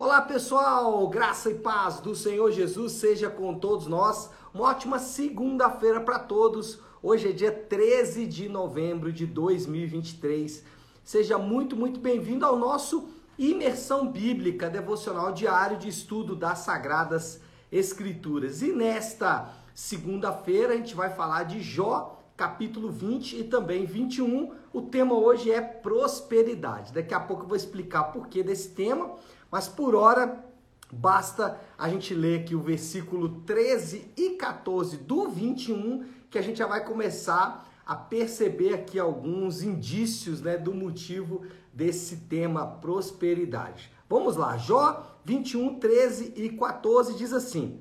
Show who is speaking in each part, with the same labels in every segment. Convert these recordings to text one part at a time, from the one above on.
Speaker 1: Olá pessoal, graça e paz do Senhor Jesus seja com todos nós. Uma ótima segunda-feira para todos. Hoje é dia 13 de novembro de 2023. Seja muito, muito bem-vindo ao nosso Imersão Bíblica Devocional Diário de Estudo das Sagradas Escrituras. E nesta segunda-feira a gente vai falar de Jó, capítulo 20 e também 21. O tema hoje é prosperidade. Daqui a pouco eu vou explicar por que desse tema. Mas por hora, basta a gente ler aqui o versículo 13 e 14 do 21, que a gente já vai começar a perceber aqui alguns indícios né, do motivo desse tema prosperidade. Vamos lá, Jó 21, 13 e 14 diz assim: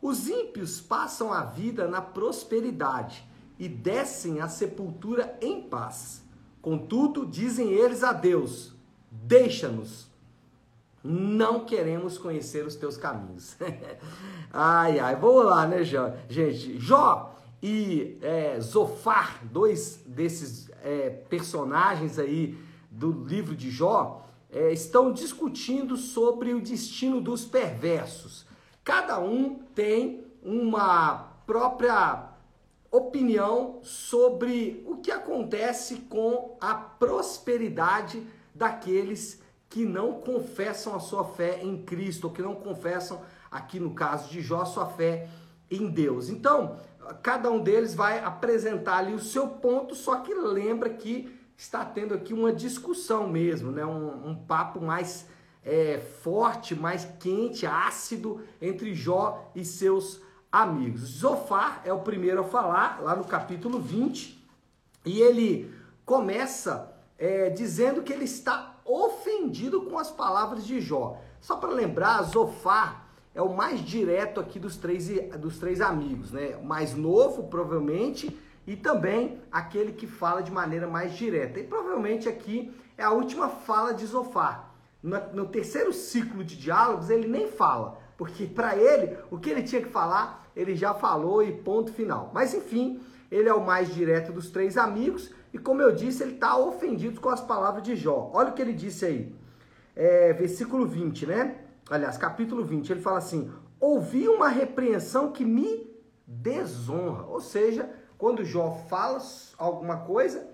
Speaker 1: Os ímpios passam a vida na prosperidade e descem à sepultura em paz. Contudo, dizem eles a Deus: Deixa-nos não queremos conhecer os teus caminhos. ai, ai, vamos lá, né, Jó? Gente, Jó e é, Zofar, dois desses é, personagens aí do livro de Jó, é, estão discutindo sobre o destino dos perversos. Cada um tem uma própria opinião sobre o que acontece com a prosperidade daqueles que não confessam a sua fé em Cristo, ou que não confessam, aqui no caso de Jó, sua fé em Deus. Então, cada um deles vai apresentar ali o seu ponto, só que lembra que está tendo aqui uma discussão mesmo, né? um, um papo mais é, forte, mais quente, ácido entre Jó e seus amigos. Zofar é o primeiro a falar, lá no capítulo 20, e ele começa é, dizendo que ele está ofendido com as palavras de Jó. Só para lembrar, Zofar é o mais direto aqui dos três, dos três amigos, né? O mais novo, provavelmente, e também aquele que fala de maneira mais direta. E provavelmente aqui é a última fala de Zofar. No, no terceiro ciclo de diálogos, ele nem fala, porque para ele, o que ele tinha que falar, ele já falou e ponto final. Mas enfim, ele é o mais direto dos três amigos e como eu disse, ele está ofendido com as palavras de Jó. Olha o que ele disse aí. É, versículo 20, né? Aliás, capítulo 20, ele fala assim: Ouvi uma repreensão que me desonra. Ou seja, quando Jó fala alguma coisa,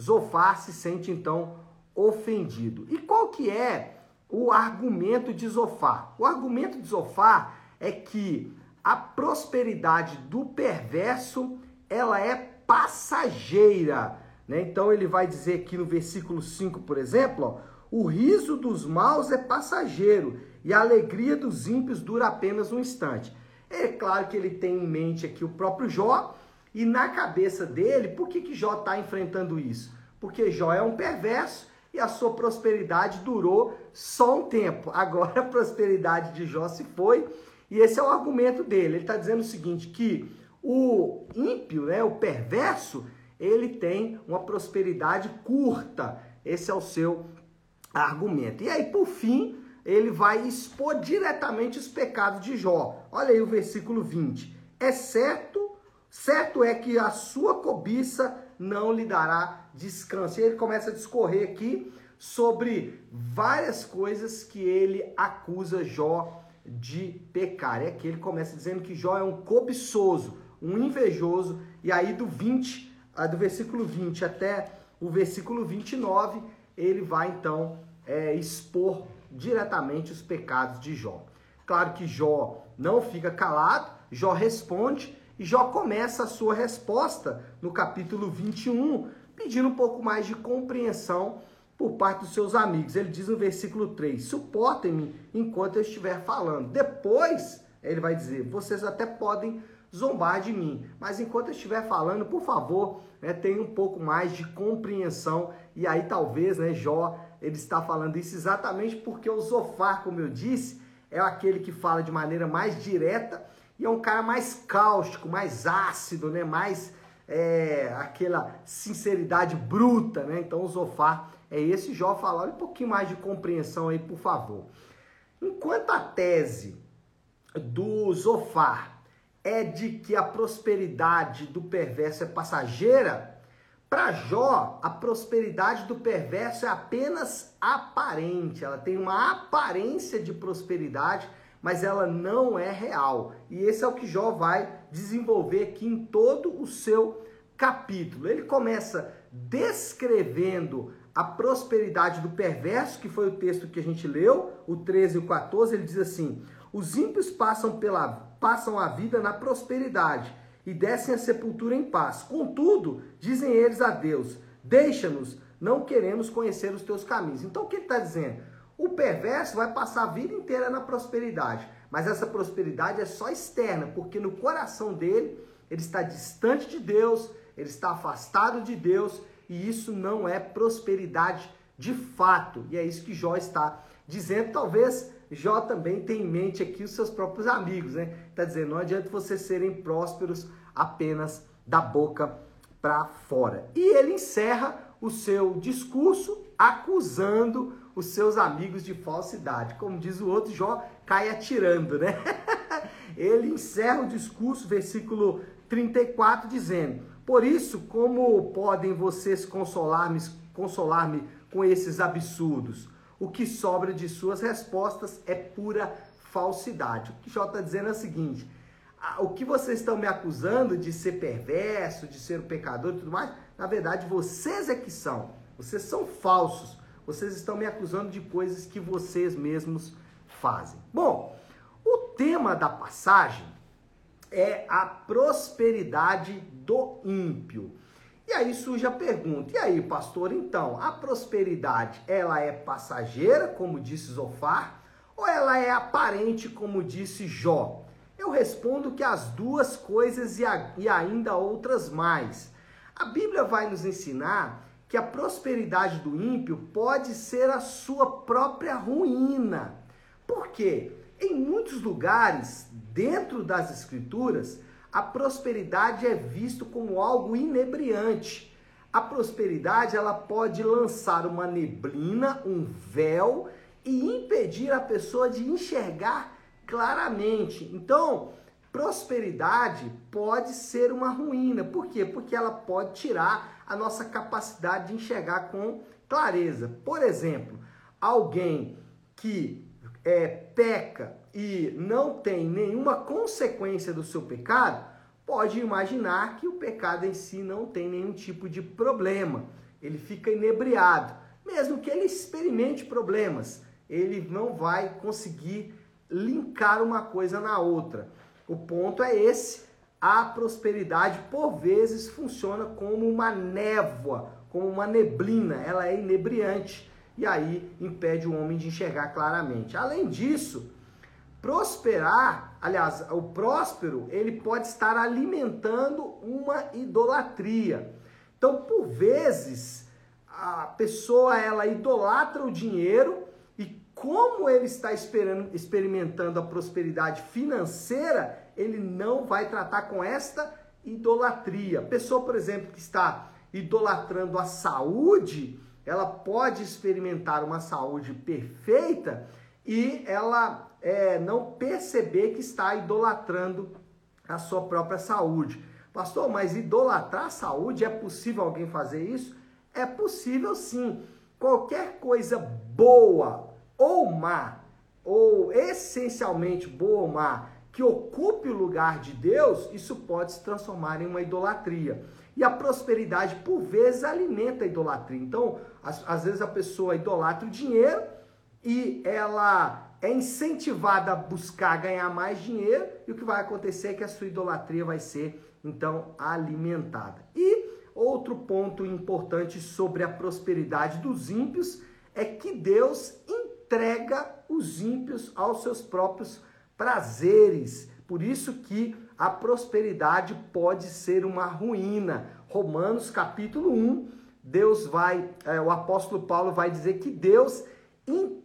Speaker 1: Zofar se sente então ofendido. E qual que é o argumento de Zofar? O argumento de Zofar é que a prosperidade do perverso ela é passageira. Né? Então ele vai dizer aqui no versículo 5, por exemplo, ó, o riso dos maus é passageiro e a alegria dos ímpios dura apenas um instante. É claro que ele tem em mente aqui o próprio Jó, e na cabeça dele, por que, que Jó está enfrentando isso? Porque Jó é um perverso e a sua prosperidade durou só um tempo. Agora a prosperidade de Jó se foi, e esse é o argumento dele. Ele está dizendo o seguinte: que o ímpio, né, o perverso, ele tem uma prosperidade curta. Esse é o seu argumento. E aí, por fim, ele vai expor diretamente os pecados de Jó. Olha aí o versículo 20. É certo, certo é que a sua cobiça não lhe dará descanso. E ele começa a discorrer aqui sobre várias coisas que ele acusa Jó de pecar. É que ele começa dizendo que Jó é um cobiçoso, um invejoso, e aí do 20 do versículo 20 até o versículo 29, ele vai então é, expor diretamente os pecados de Jó. Claro que Jó não fica calado, Jó responde e Jó começa a sua resposta no capítulo 21, pedindo um pouco mais de compreensão por parte dos seus amigos. Ele diz no versículo 3: Suportem-me enquanto eu estiver falando. Depois, ele vai dizer: Vocês até podem zombar de mim. Mas enquanto eu estiver falando, por favor, né, tenha um pouco mais de compreensão. E aí talvez, né, Jó, ele está falando isso exatamente porque o Zofar, como eu disse, é aquele que fala de maneira mais direta e é um cara mais cáustico, mais ácido, né, mais é, aquela sinceridade bruta, né? Então o Zofar é esse Jó falar um pouquinho mais de compreensão aí, por favor. Enquanto a tese do Zofar é de que a prosperidade do perverso é passageira, Para Jó, a prosperidade do perverso é apenas aparente, ela tem uma aparência de prosperidade, mas ela não é real. E esse é o que Jó vai desenvolver aqui em todo o seu capítulo. Ele começa descrevendo a prosperidade do perverso, que foi o texto que a gente leu, o 13 e o 14, ele diz assim: "Os ímpios passam pela passam a vida na prosperidade, e descem a sepultura em paz. Contudo, dizem eles a Deus: Deixa-nos, não queremos conhecer os teus caminhos. Então o que ele está dizendo? O perverso vai passar a vida inteira na prosperidade, mas essa prosperidade é só externa, porque no coração dele ele está distante de Deus, ele está afastado de Deus, e isso não é prosperidade de fato. E é isso que Jó está dizendo. Talvez Jó também tem em mente aqui os seus próprios amigos, né? Está dizendo, não adianta vocês serem prósperos apenas da boca para fora. E ele encerra o seu discurso acusando os seus amigos de falsidade. Como diz o outro, Jó cai atirando, né? ele encerra o discurso, versículo 34, dizendo: Por isso, como podem vocês consolar-me consolar com esses absurdos? O que sobra de suas respostas é pura falsidade. O que Jó está dizendo é o seguinte: o que vocês estão me acusando de ser perverso, de ser um pecador e tudo mais, na verdade vocês é que são. Vocês são falsos. Vocês estão me acusando de coisas que vocês mesmos fazem. Bom, o tema da passagem é a prosperidade do ímpio. E aí surge a pergunta: e aí, pastor, então, a prosperidade, ela é passageira, como disse Zofar, ou ela é aparente, como disse Jó? Eu respondo que as duas coisas e, a, e ainda outras mais. A Bíblia vai nos ensinar que a prosperidade do ímpio pode ser a sua própria ruína. Por quê? Em muitos lugares, dentro das Escrituras, a prosperidade é visto como algo inebriante. A prosperidade ela pode lançar uma neblina, um véu e impedir a pessoa de enxergar claramente. Então, prosperidade pode ser uma ruína. Por quê? Porque ela pode tirar a nossa capacidade de enxergar com clareza. Por exemplo, alguém que é, peca e não tem nenhuma consequência do seu pecado, pode imaginar que o pecado em si não tem nenhum tipo de problema. Ele fica inebriado. Mesmo que ele experimente problemas, ele não vai conseguir linkar uma coisa na outra. O ponto é esse. A prosperidade, por vezes, funciona como uma névoa, como uma neblina. Ela é inebriante e aí impede o homem de enxergar claramente. Além disso, prosperar, aliás, o próspero, ele pode estar alimentando uma idolatria. Então, por vezes, a pessoa ela idolatra o dinheiro e como ele está experimentando a prosperidade financeira, ele não vai tratar com esta idolatria. Pessoa, por exemplo, que está idolatrando a saúde, ela pode experimentar uma saúde perfeita e ela é, não perceber que está idolatrando a sua própria saúde. Pastor, mas idolatrar a saúde, é possível alguém fazer isso? É possível sim. Qualquer coisa boa ou má, ou essencialmente boa ou má, que ocupe o lugar de Deus, isso pode se transformar em uma idolatria. E a prosperidade, por vezes, alimenta a idolatria. Então, às, às vezes a pessoa idolatra o dinheiro e ela é incentivada a buscar ganhar mais dinheiro e o que vai acontecer é que a sua idolatria vai ser então alimentada. E outro ponto importante sobre a prosperidade dos ímpios é que Deus entrega os ímpios aos seus próprios prazeres. Por isso que a prosperidade pode ser uma ruína. Romanos capítulo 1, Deus vai, é, o apóstolo Paulo vai dizer que Deus entrega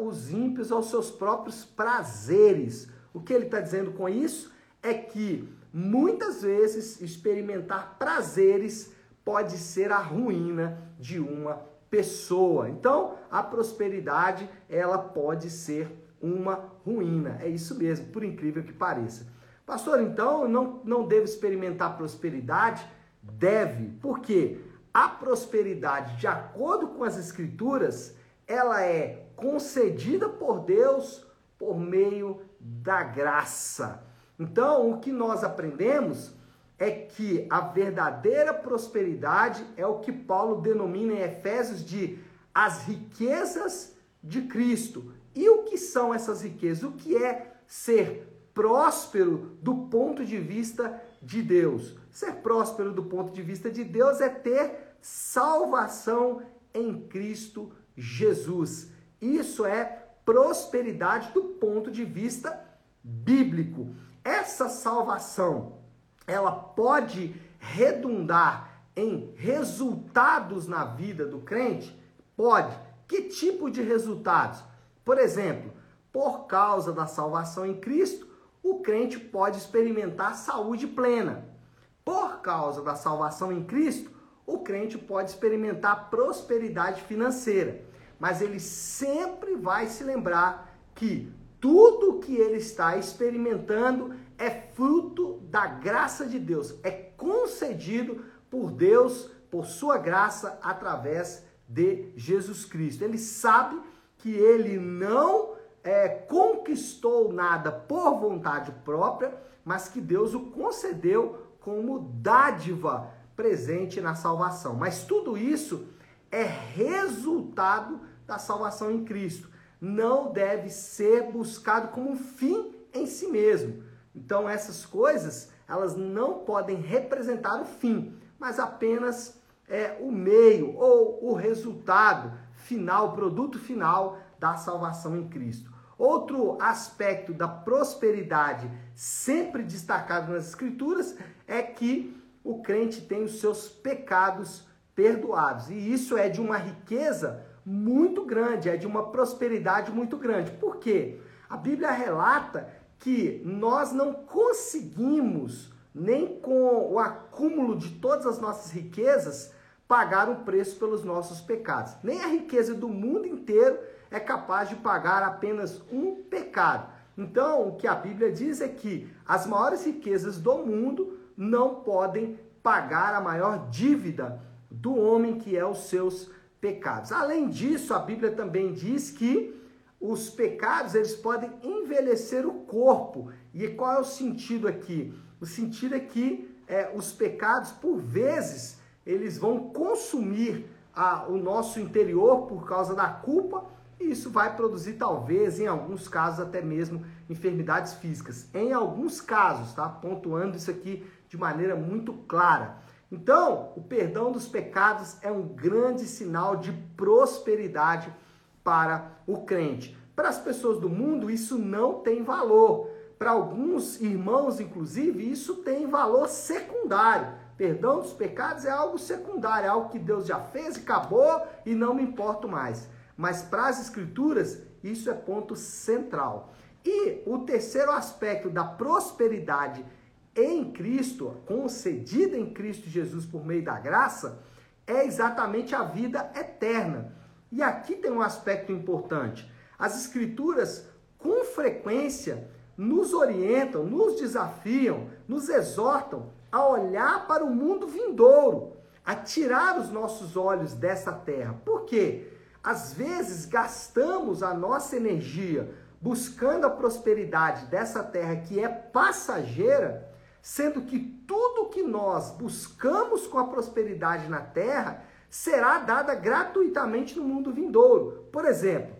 Speaker 1: os ímpios aos seus próprios prazeres. O que ele está dizendo com isso é que muitas vezes experimentar prazeres pode ser a ruína de uma pessoa. Então, a prosperidade, ela pode ser uma ruína. É isso mesmo, por incrível que pareça. Pastor, então não, não devo experimentar prosperidade Deve, porque a prosperidade, de acordo com as escrituras, ela é concedida por Deus por meio da graça. Então, o que nós aprendemos é que a verdadeira prosperidade é o que Paulo denomina em Efésios de as riquezas de Cristo. E o que são essas riquezas? O que é ser próspero do ponto de vista de Deus? Ser próspero do ponto de vista de Deus é ter salvação em Cristo Jesus. Isso é prosperidade do ponto de vista bíblico. Essa salvação, ela pode redundar em resultados na vida do crente? Pode. Que tipo de resultados? Por exemplo, por causa da salvação em Cristo, o crente pode experimentar saúde plena. Por causa da salvação em Cristo, o crente pode experimentar prosperidade financeira. Mas ele sempre vai se lembrar que tudo que ele está experimentando é fruto da graça de Deus, é concedido por Deus, por sua graça, através de Jesus Cristo. Ele sabe que ele não é, conquistou nada por vontade própria, mas que Deus o concedeu como dádiva presente na salvação. Mas tudo isso é resultado da salvação em Cristo. Não deve ser buscado como um fim em si mesmo. Então essas coisas, elas não podem representar o fim, mas apenas é, o meio ou o resultado final, o produto final da salvação em Cristo. Outro aspecto da prosperidade sempre destacado nas Escrituras é que o crente tem os seus pecados perdoados. E isso é de uma riqueza muito grande, é de uma prosperidade muito grande. Por quê? A Bíblia relata que nós não conseguimos, nem com o acúmulo de todas as nossas riquezas, pagar o preço pelos nossos pecados. Nem a riqueza do mundo inteiro é capaz de pagar apenas um pecado. Então, o que a Bíblia diz é que as maiores riquezas do mundo não podem pagar a maior dívida do homem que é os seus pecados. Além disso, a Bíblia também diz que os pecados eles podem envelhecer o corpo. E qual é o sentido aqui? O sentido é que é, os pecados, por vezes, eles vão consumir a, o nosso interior por causa da culpa, e isso vai produzir, talvez, em alguns casos, até mesmo enfermidades físicas. Em alguns casos, tá? Pontuando isso aqui de maneira muito clara. Então, o perdão dos pecados é um grande sinal de prosperidade para o crente. Para as pessoas do mundo, isso não tem valor. Para alguns irmãos, inclusive, isso tem valor secundário. Perdão dos pecados é algo secundário, é algo que Deus já fez e acabou e não me importo mais. Mas para as Escrituras, isso é ponto central. E o terceiro aspecto da prosperidade em Cristo, concedida em Cristo Jesus por meio da graça, é exatamente a vida eterna. E aqui tem um aspecto importante. As Escrituras, com frequência, nos orientam, nos desafiam, nos exortam a olhar para o mundo vindouro, a tirar os nossos olhos dessa terra. Por quê? Às vezes gastamos a nossa energia buscando a prosperidade dessa terra que é passageira sendo que tudo que nós buscamos com a prosperidade na terra será dada gratuitamente no mundo vindouro. Por exemplo,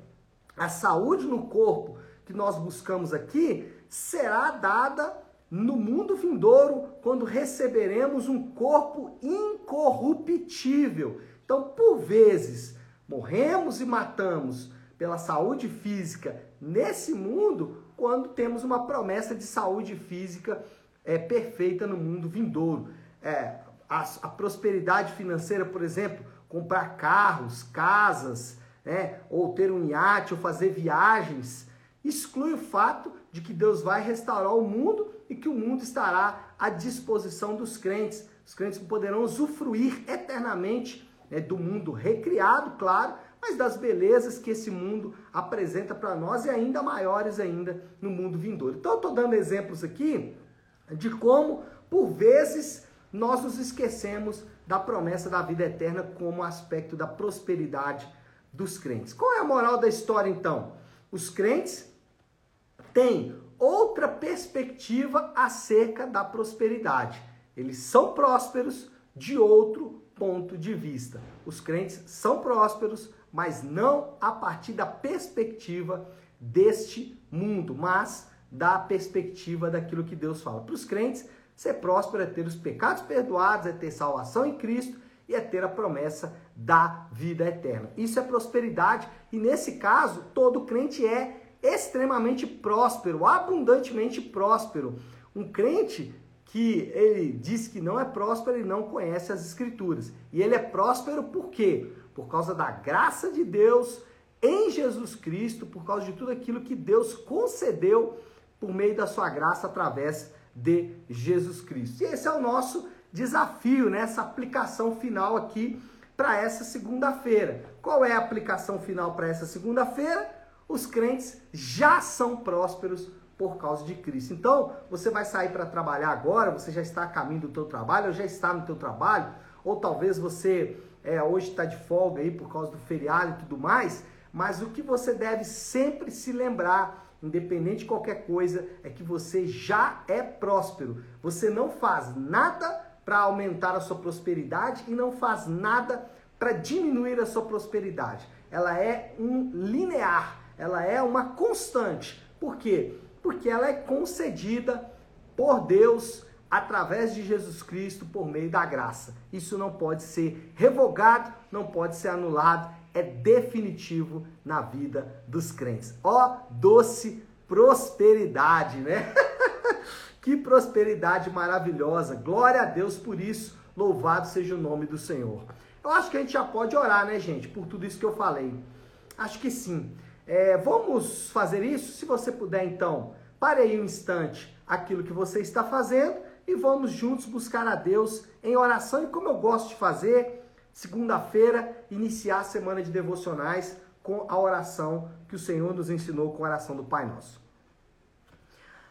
Speaker 1: a saúde no corpo que nós buscamos aqui será dada no mundo vindouro quando receberemos um corpo incorruptível. Então, por vezes, morremos e matamos pela saúde física nesse mundo quando temos uma promessa de saúde física é, perfeita no mundo vindouro. É, a, a, prosperidade financeira, por exemplo, comprar carros, casas, né, ou ter um iate, ou fazer viagens, exclui o fato de que Deus vai restaurar o mundo e que o mundo estará à disposição dos crentes. Os crentes poderão usufruir eternamente né, do mundo recriado, claro, mas das belezas que esse mundo apresenta para nós e ainda maiores ainda no mundo vindouro. Então, eu estou dando exemplos aqui de como, por vezes, nós nos esquecemos da promessa da vida eterna como aspecto da prosperidade dos crentes. Qual é a moral da história então? Os crentes têm outra perspectiva acerca da prosperidade. Eles são prósperos de outro ponto de vista. Os crentes são prósperos, mas não a partir da perspectiva deste mundo, mas da perspectiva daquilo que Deus fala. Para os crentes, ser próspero é ter os pecados perdoados, é ter salvação em Cristo e é ter a promessa da vida eterna. Isso é prosperidade e nesse caso, todo crente é extremamente próspero, abundantemente próspero. Um crente que ele diz que não é próspero, ele não conhece as escrituras. E ele é próspero por quê? Por causa da graça de Deus em Jesus Cristo, por causa de tudo aquilo que Deus concedeu por meio da sua graça através de Jesus Cristo. E esse é o nosso desafio, né? essa aplicação final aqui para essa segunda-feira. Qual é a aplicação final para essa segunda-feira? Os crentes já são prósperos por causa de Cristo. Então, você vai sair para trabalhar agora, você já está a caminho do teu trabalho, ou já está no teu trabalho, ou talvez você é, hoje está de folga aí por causa do feriado e tudo mais, mas o que você deve sempre se lembrar, independente de qualquer coisa, é que você já é próspero. Você não faz nada para aumentar a sua prosperidade e não faz nada para diminuir a sua prosperidade. Ela é um linear, ela é uma constante. Por quê? porque ela é concedida por Deus através de Jesus Cristo por meio da graça. Isso não pode ser revogado, não pode ser anulado, é definitivo na vida dos crentes. Ó, doce prosperidade, né? que prosperidade maravilhosa. Glória a Deus por isso. Louvado seja o nome do Senhor. Eu acho que a gente já pode orar, né, gente, por tudo isso que eu falei. Acho que sim. É, vamos fazer isso? Se você puder, então, pare aí um instante aquilo que você está fazendo e vamos juntos buscar a Deus em oração. E como eu gosto de fazer, segunda-feira, iniciar a semana de devocionais com a oração que o Senhor nos ensinou com a oração do Pai Nosso.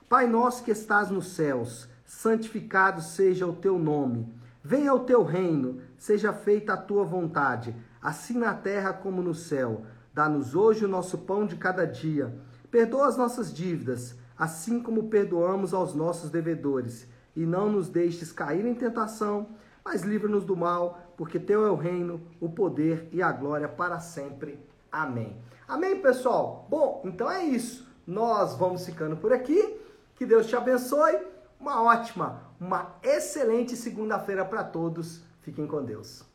Speaker 1: Pai nosso que estás nos céus, santificado seja o teu nome. Venha o teu reino, seja feita a tua vontade, assim na terra como no céu. Dá-nos hoje o nosso pão de cada dia. Perdoa as nossas dívidas, assim como perdoamos aos nossos devedores. E não nos deixes cair em tentação, mas livra-nos do mal, porque teu é o reino, o poder e a glória para sempre. Amém. Amém, pessoal? Bom, então é isso. Nós vamos ficando por aqui. Que Deus te abençoe. Uma ótima, uma excelente segunda-feira para todos. Fiquem com Deus.